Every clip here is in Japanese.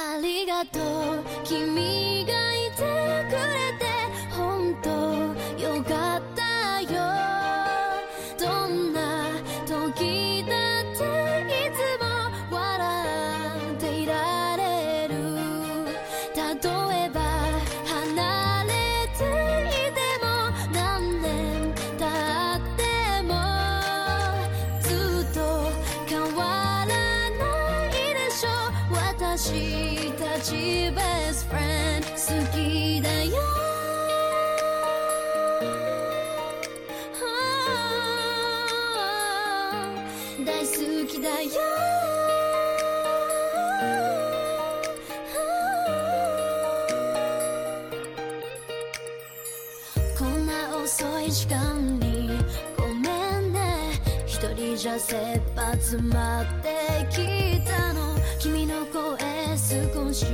ありがとう。君がいてくれて本当よかった。私たちベストフレンド好きだよ。大好きだよ。こんな遅い時間じゃ切羽詰まってきたの。君の声少し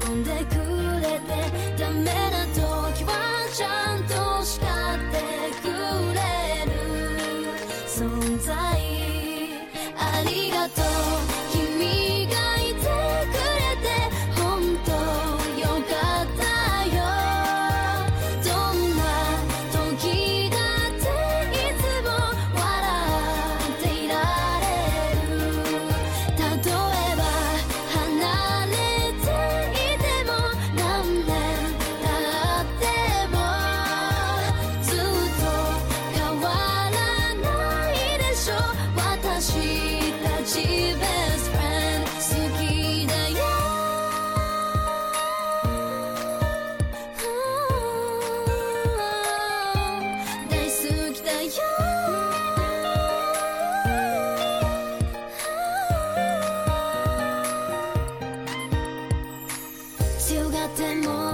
喜んでくれてダメな時はちゃんと叱ってくれる存在。ありがとう。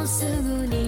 すぐに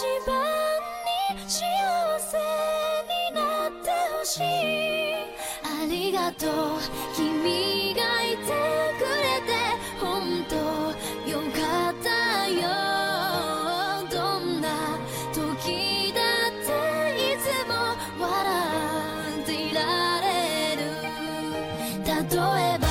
一番に幸せになってほしい。ありがとう。君がいてくれて本当よかったよ。どんな時だっていつも笑っていられる。例えば